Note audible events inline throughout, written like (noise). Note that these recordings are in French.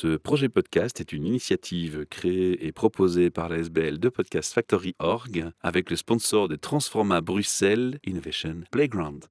Ce projet podcast est une initiative créée et proposée par la SBL de Podcast Factory Org avec le sponsor de Transforma Bruxelles Innovation Playground.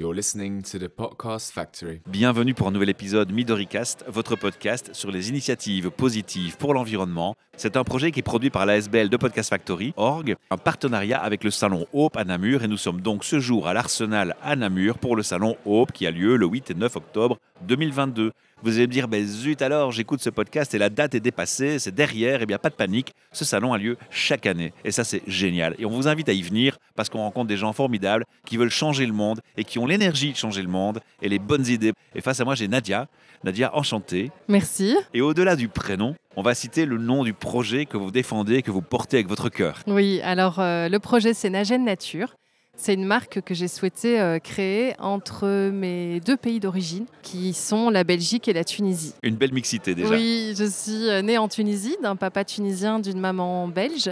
You're listening to the Podcast Factory. Bienvenue pour un nouvel épisode MidoriCast, votre podcast sur les initiatives positives pour l'environnement. C'est un projet qui est produit par la SBL de Podcast Factory, org, un partenariat avec le salon Hope à Namur. Et nous sommes donc ce jour à l'Arsenal à Namur pour le salon Hope qui a lieu le 8 et 9 octobre 2022. Vous allez me dire, ben zut alors, j'écoute ce podcast et la date est dépassée, c'est derrière, et eh bien pas de panique, ce salon a lieu chaque année. Et ça, c'est génial. Et on vous invite à y venir parce qu'on rencontre des gens formidables qui veulent changer le monde et qui ont l'énergie de changer le monde et les bonnes idées. Et face à moi, j'ai Nadia. Nadia, enchantée. Merci. Et au-delà du prénom, on va citer le nom du projet que vous défendez, que vous portez avec votre cœur. Oui, alors euh, le projet, c'est Nagen Nature. C'est une marque que j'ai souhaité euh, créer entre mes deux pays d'origine, qui sont la Belgique et la Tunisie. Une belle mixité déjà. Oui, je suis euh, née en Tunisie, d'un papa tunisien, d'une maman belge,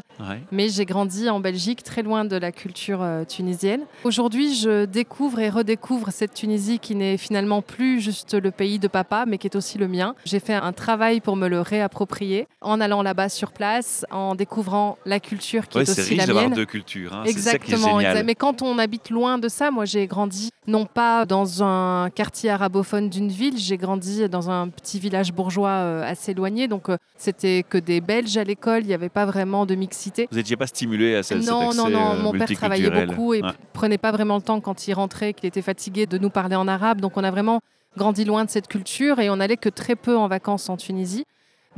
mais j'ai grandi en Belgique, très loin de la culture euh, tunisienne. Aujourd'hui, je découvre et redécouvre cette Tunisie qui n'est finalement plus juste le pays de papa, mais qui est aussi le mien. J'ai fait un travail pour me le réapproprier, en allant là-bas sur place, en découvrant la culture qui est, aussi la mienne. C'est riche deux cultures. Hein. Exactement. Ça mais quand on habite loin de ça, moi j'ai grandi non pas dans un quartier arabophone d'une ville, j'ai grandi dans un petit village bourgeois euh, assez éloigné, donc euh, c'était que des Belges à l'école, il n'y avait pas vraiment de mixité. Vous n'étiez pas stimulé à cette Non, non, non, euh, mon père travaillait beaucoup et prenait pas vraiment le temps quand il rentrait, qu'il était fatigué de nous parler en arabe, donc on a vraiment grandi loin de cette culture et on allait que très peu en vacances en Tunisie.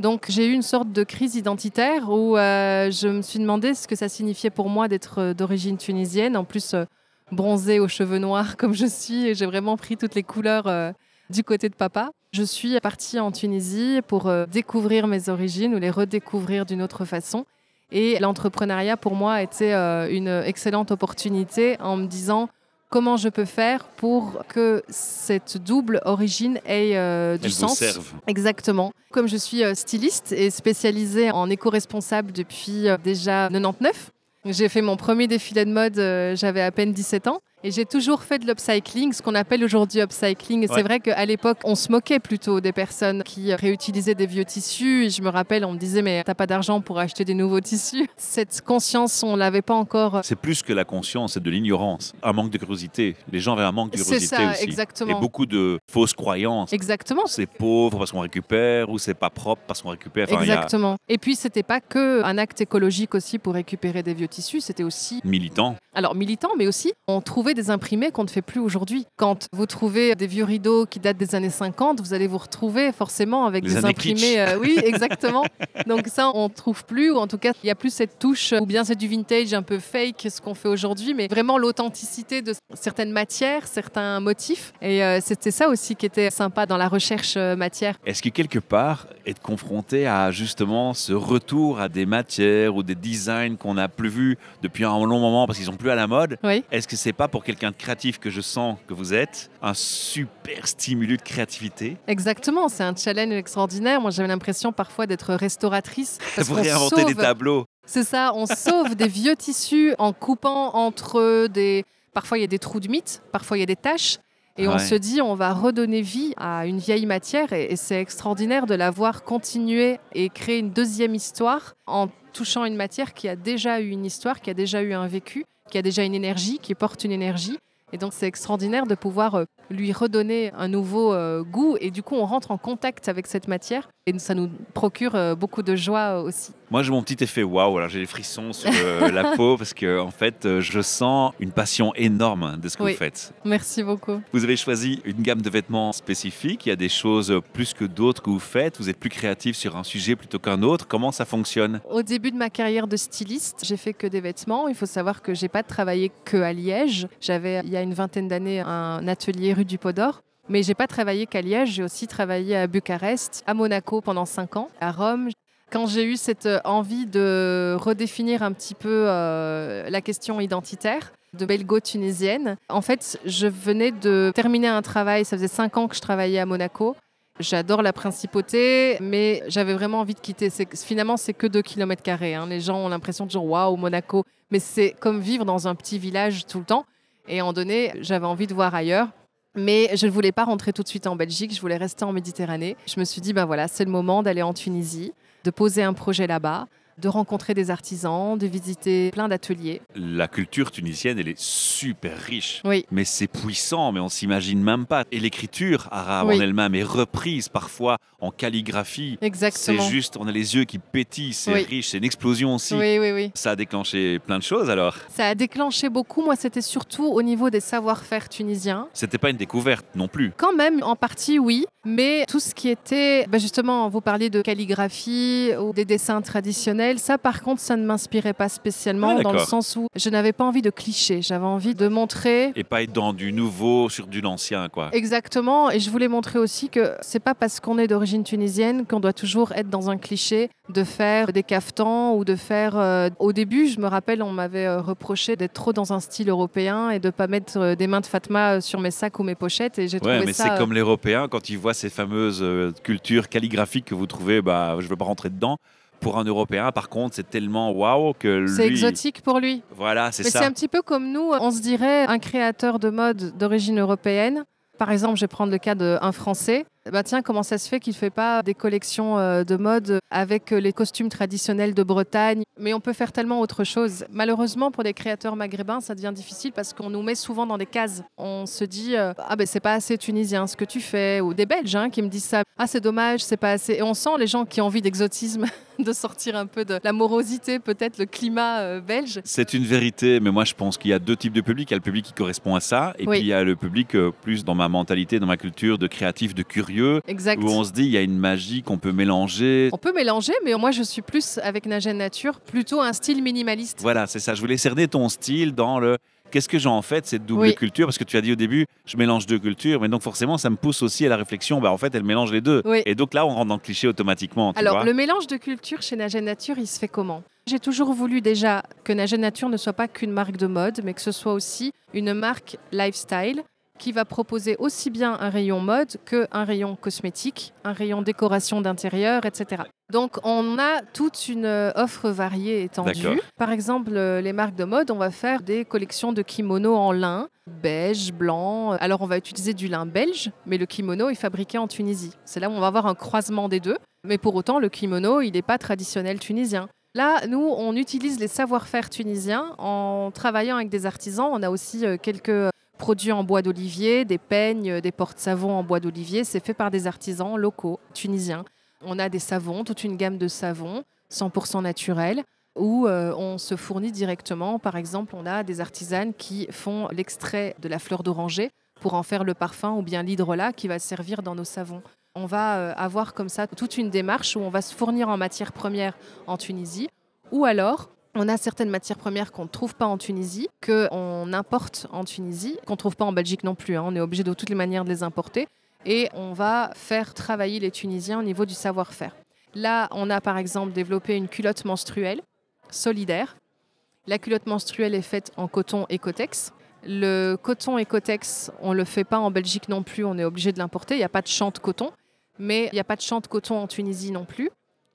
Donc j'ai eu une sorte de crise identitaire où euh, je me suis demandé ce que ça signifiait pour moi d'être euh, d'origine tunisienne, en plus euh, bronzée aux cheveux noirs comme je suis, et j'ai vraiment pris toutes les couleurs du côté de papa. Je suis partie en Tunisie pour découvrir mes origines ou les redécouvrir d'une autre façon. Et l'entrepreneuriat pour moi été une excellente opportunité en me disant comment je peux faire pour que cette double origine ait euh, du sens. serve. Exactement. Comme je suis euh, styliste et spécialisée en éco-responsable depuis euh, déjà 99, j'ai fait mon premier défilé de mode, j'avais à peine 17 ans. Et j'ai toujours fait de l'upcycling, ce qu'on appelle aujourd'hui upcycling. Et c'est vrai qu'à l'époque, on se moquait plutôt des personnes qui réutilisaient des vieux tissus. Et je me rappelle, on me disait, mais t'as pas d'argent pour acheter des nouveaux tissus. (laughs) Cette conscience, on l'avait pas encore. C'est plus que la conscience, c'est de l'ignorance, un manque de curiosité. Les gens avaient un manque de curiosité ça, aussi. Exactement. Et beaucoup de fausses croyances. Exactement. C'est pauvre parce qu'on récupère ou c'est pas propre parce qu'on récupère. exactement. Et puis, c'était pas que un acte écologique aussi pour récupérer des vieux tissus, c'était aussi. Militant. Alors, militant, mais aussi, on trouvait des imprimés qu'on ne fait plus aujourd'hui. Quand vous trouvez des vieux rideaux qui datent des années 50, vous allez vous retrouver forcément avec des imprimés. Euh, oui, (laughs) exactement. Donc ça, on ne trouve plus, ou en tout cas, il n'y a plus cette touche, ou bien c'est du vintage un peu fake, ce qu'on fait aujourd'hui, mais vraiment l'authenticité de certaines matières, certains motifs. Et euh, c'était ça aussi qui était sympa dans la recherche euh, matière. Est-ce que quelque part, être confronté à justement ce retour à des matières ou des designs qu'on n'a plus vus depuis un long moment parce qu'ils sont plus à la mode, oui. est-ce que c'est pas pour quelqu'un de créatif que je sens que vous êtes, un super stimulus de créativité. Exactement, c'est un challenge extraordinaire. Moi, j'avais l'impression parfois d'être restauratrice. (laughs) Vous réinventer des tableaux. C'est ça, on sauve des vieux tissus en coupant entre des... Parfois, il y a des trous de mythe, parfois, il y a des taches. Et on se dit, on va redonner vie à une vieille matière. Et, et c'est extraordinaire de la voir continuer et créer une deuxième histoire en touchant une matière qui a déjà eu une histoire, qui a déjà eu un vécu qui a déjà une énergie, qui porte une énergie. Et donc c'est extraordinaire de pouvoir euh, lui redonner un nouveau euh, goût. Et du coup on rentre en contact avec cette matière. Et ça nous procure euh, beaucoup de joie aussi. Moi j'ai mon petit effet waouh, alors j'ai les frissons sur la (laughs) peau parce que en fait je sens une passion énorme de ce que vous faites. Merci beaucoup. Vous avez choisi une gamme de vêtements spécifiques, il y a des choses plus que d'autres que vous faites, vous êtes plus créatif sur un sujet plutôt qu'un autre, comment ça fonctionne? Au début de ma carrière de styliste, j'ai fait que des vêtements, il faut savoir que j'ai pas travaillé que à Liège, j'avais il y a une vingtaine d'années un atelier rue du Pot d'Or. Mais j'ai pas travaillé qu'à Liège, j'ai aussi travaillé à Bucarest, à Monaco pendant cinq ans, à Rome. Quand j'ai eu cette euh, envie de redéfinir un petit peu euh, la question identitaire de belgo-tunisienne, en fait, je venais de terminer un travail, ça faisait cinq ans que je travaillais à Monaco. J'adore la principauté, mais j'avais vraiment envie de quitter. Finalement, c'est que 2 km. Hein. Les gens ont l'impression de dire waouh, Monaco. Mais c'est comme vivre dans un petit village tout le temps. Et en donné, j'avais envie de voir ailleurs. Mais je ne voulais pas rentrer tout de suite en Belgique, je voulais rester en Méditerranée. Je me suis dit, ben voilà, c'est le moment d'aller en Tunisie, de poser un projet là-bas de rencontrer des artisans, de visiter plein d'ateliers. La culture tunisienne, elle est super riche. Oui. Mais c'est puissant, mais on s'imagine même pas. Et l'écriture arabe en elle-même est reprise parfois en calligraphie. Exactement. C'est juste, on a les yeux qui pétillent, c'est riche, c'est une explosion aussi. Oui, oui, oui. Ça a déclenché plein de choses alors Ça a déclenché beaucoup. Moi, c'était surtout au niveau des savoir-faire tunisiens. C'était pas une découverte non plus. Quand même, en partie, oui. Mais tout ce qui était, bah, justement, vous parliez de calligraphie ou des dessins traditionnels, ça par contre, ça ne m'inspirait pas spécialement ah, dans le sens où je n'avais pas envie de clichés, j'avais envie de montrer... Et pas être dans du nouveau sur du l'ancien, quoi. Exactement, et je voulais montrer aussi que c'est pas parce qu'on est d'origine tunisienne qu'on doit toujours être dans un cliché de faire des caftans ou de faire... Euh, au début, je me rappelle, on m'avait euh, reproché d'être trop dans un style européen et de pas mettre euh, des mains de Fatma sur mes sacs ou mes pochettes, et j'ai ouais, mais c'est comme l'Européen quand il voit ces fameuses cultures calligraphiques que vous trouvez, bah, je ne veux pas rentrer dedans. Pour un Européen, par contre, c'est tellement waouh que lui... C'est exotique pour lui. Voilà, c'est ça. Mais c'est un petit peu comme nous, on se dirait un créateur de mode d'origine européenne. Par exemple, je vais prendre le cas d'un Français bah tiens, comment ça se fait qu'il ne fait pas des collections euh, de mode avec euh, les costumes traditionnels de Bretagne? Mais on peut faire tellement autre chose. Malheureusement, pour les créateurs maghrébins, ça devient difficile parce qu'on nous met souvent dans des cases. On se dit euh, ah ben c'est pas assez tunisien ce que tu fais, ou des Belges hein, qui me disent ça. Ah c'est dommage, c'est pas assez. Et on sent les gens qui ont envie d'exotisme, (laughs) (laughs) de sortir un peu de la morosité, peut-être le climat belge. C'est une vérité, mais moi je pense qu'il y a deux types de public. Il y a le public qui correspond à ça, et puis il y a le public plus dans ma mentalité, dans ma culture de créatif, de curieux exact. où on se dit il y a une magie qu'on peut mélanger. On peut mélanger, mais moi je suis plus avec Nagène Nature, plutôt un style minimaliste. Voilà, c'est ça. Je voulais cerner ton style dans le qu'est-ce que j'en fais de cette double culture? Parce que tu as dit au début, je mélange deux cultures, mais donc forcément, ça me pousse aussi à la réflexion. Bah, en fait, elle mélange les deux. Et donc là, on rentre dans le cliché automatiquement. Alors, le mélange de culture chez Nagène Nature, il se fait comment? J'ai toujours voulu déjà que Nagène Nature ne soit pas qu'une marque de mode, mais que ce soit aussi une marque lifestyle qui va proposer aussi bien un rayon mode qu'un rayon cosmétique, un rayon décoration d'intérieur, etc. Donc on a toute une euh, offre variée étendue. Par exemple, euh, les marques de mode, on va faire des collections de kimonos en lin, beige, blanc. Alors on va utiliser du lin belge, mais le kimono est fabriqué en Tunisie. C'est là où on va avoir un croisement des deux. Mais pour autant, le kimono, il n'est pas traditionnel tunisien. Là, nous, on utilise les savoir-faire tunisiens en travaillant avec des artisans. On a aussi euh, quelques produits en bois d'olivier, des peignes, des portes-savons en bois d'olivier. C'est fait par des artisans locaux, tunisiens. On a des savons, toute une gamme de savons 100% naturels où euh, on se fournit directement. Par exemple, on a des artisanes qui font l'extrait de la fleur d'oranger pour en faire le parfum ou bien l'hydrolat qui va servir dans nos savons. On va euh, avoir comme ça toute une démarche où on va se fournir en matière première en Tunisie ou alors on a certaines matières premières qu'on ne trouve pas en Tunisie, qu'on importe en Tunisie, qu'on ne trouve pas en Belgique non plus. Hein. On est obligé de toutes les manières de les importer. Et on va faire travailler les Tunisiens au niveau du savoir-faire. Là, on a par exemple développé une culotte menstruelle solidaire. La culotte menstruelle est faite en coton Ecotex. Le coton Ecotex, on ne le fait pas en Belgique non plus, on est obligé de l'importer. Il n'y a pas de champ de coton, mais il n'y a pas de champ de coton en Tunisie non plus.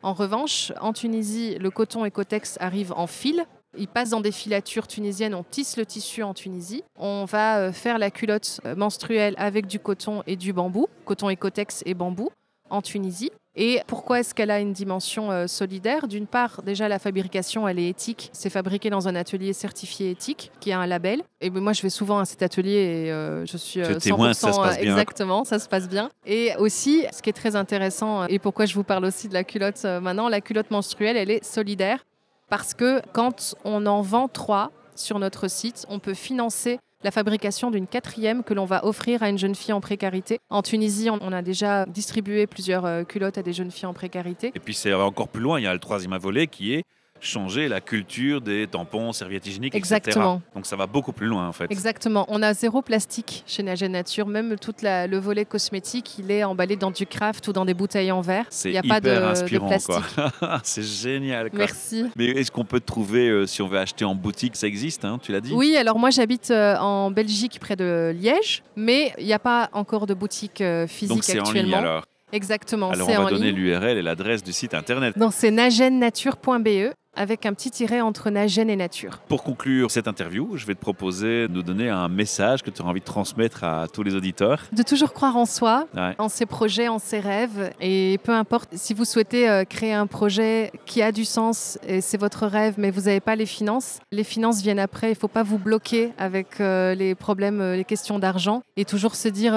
En revanche, en Tunisie, le coton Ecotex arrive en fil. Il passe dans des filatures tunisiennes, on tisse le tissu en Tunisie. On va euh, faire la culotte menstruelle avec du coton et du bambou, coton Ecotex et bambou en Tunisie. Et pourquoi est-ce qu'elle a une dimension euh, solidaire? D'une part, déjà la fabrication, elle est éthique. C'est fabriqué dans un atelier certifié éthique qui a un label. Et moi, je vais souvent à cet atelier et euh, je suis 100% témoin, ça se passe bien. exactement, ça se passe bien. Et aussi, ce qui est très intéressant et pourquoi je vous parle aussi de la culotte euh, maintenant, la culotte menstruelle, elle est solidaire parce que quand on en vend trois sur notre site, on peut financer la fabrication d'une quatrième que l'on va offrir à une jeune fille en précarité. En Tunisie, on a déjà distribué plusieurs euh, culottes à des jeunes filles en précarité. Et puis c'est encore plus loin, il y a le troisième volet qui est changer la culture des tampons, serviettes hygiéniques, Exactement. etc. Donc ça va beaucoup plus loin en fait. Exactement. On a zéro plastique chez Nagé Nature. Même tout le volet cosmétique, il est emballé dans du craft ou dans des bouteilles en verre. Il n'y a pas de, inspirant, plastique. (laughs) C'est génial. Merci. Mais est-ce qu'on peut trouver euh, si on veut acheter en boutique Ça existe, hein, tu l'as dit? Oui, alors moi j'habite euh, en Belgique près de Liège, mais il n'y a pas encore de boutique euh, physique Donc c'est actuellement. En ligne, alors Exactement. Alors on va donner l'URL et l'adresse du site internet. Donc c'est nagennature.be avec un petit tiret entre Nagène et nature. Pour conclure cette interview, je vais te proposer de nous donner un message que tu as envie de transmettre à tous les auditeurs. De toujours croire en soi, Ouais. en ses projets, en ses rêves. Et peu importe si vous souhaitez euh, créer un projet qui a du sens et c'est votre rêve, mais vous n'avez pas les finances, les finances viennent après. Il ne faut pas vous bloquer avec euh, les problèmes, euh, les questions d'argent et toujours se dire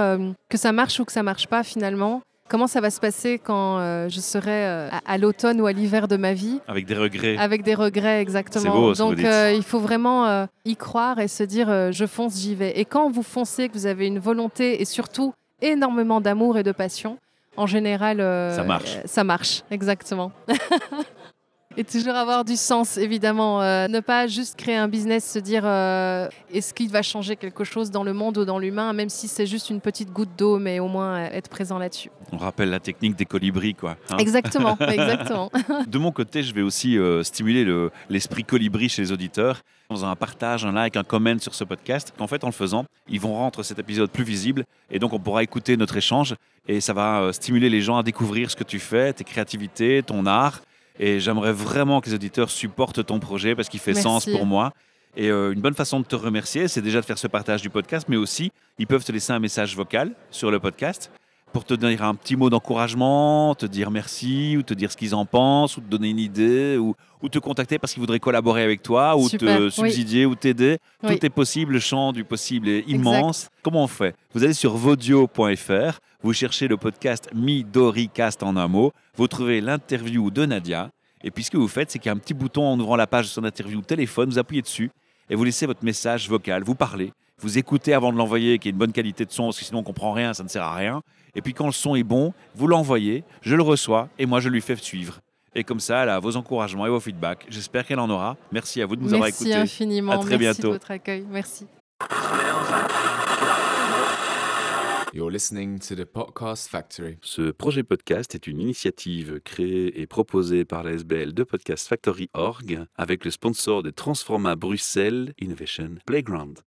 que ça marche ou que ça marche pas finalement. Comment ça va se passer quand euh, je serai euh, à, à l'automne ou à l'hiver de ma vie? Avec des regrets. avec des regrets, exactement. C'est beau, ce Donc, dites. euh, il faut vraiment y croire et se dire je fonce, j'y vais. Et quand vous foncez, que vous avez une volonté et surtout énormément d'amour et de passion, en général, Ça marche. ça marche, exactement. (laughs) Et toujours avoir du sens, évidemment. Euh, ne pas juste créer un business, se dire euh, est-ce qu'il va changer quelque chose dans le monde ou dans l'humain, même si c'est juste une petite goutte d'eau, mais au moins euh, être présent là-dessus. On rappelle la technique des colibris, quoi. hein. Exactement, (laughs) exactement. (laughs) De mon côté, je vais aussi euh, stimuler le- l'esprit colibri chez les auditeurs en faisant un partage, un like, un comment sur ce podcast. En fait, en le faisant, ils vont rendre cet épisode plus visible et donc on pourra écouter notre échange et ça va stimuler les gens à découvrir ce que tu fais, tes créativités, ton art. Et j'aimerais vraiment que les auditeurs supportent ton projet parce qu'il fait Merci. sens pour moi. Et euh, une bonne façon de te remercier, c'est déjà de faire ce partage du podcast, mais aussi, ils peuvent te laisser un message vocal sur le podcast pour te dire un petit mot d'encouragement, te dire merci, ou te dire ce qu'ils en pensent, ou te donner une idée, ou, ou te contacter parce qu'ils voudraient collaborer avec toi, ou Super, te oui. subsidier, ou t'aider. Oui. Tout est possible, le champ du possible est immense. Comment on fait? Vous allez sur vodio.fr, vous cherchez le podcast Midoricast en un mot, vous trouvez l'interview de Nadia, et puis ce que vous faites, c'est qu'il y a un petit bouton en ouvrant la page de son interview téléphone, vous appuyez dessus, et vous laissez votre message vocal, vous parlez, vous écoutez avant de l'envoyer, qu'il y ait une bonne qualité de son, parce que sinon on comprend rien, ça ne sert à rien. Et puis quand le son est bon, vous l'envoyez, je le reçois, et moi je lui fais suivre. Et comme ça, elle a vos encouragements et vos feedbacks. J'espère qu'elle en aura. Merci à vous de nous avoir Merci écoutés. infiniment. À très Merci bientôt. de votre accueil. Merci. You're listening to the Podcast Factory. Ce projet podcast est une initiative créée et proposée par la SBL de Podcast Factory Org avec le sponsor de Transforma Bruxelles Innovation Playground.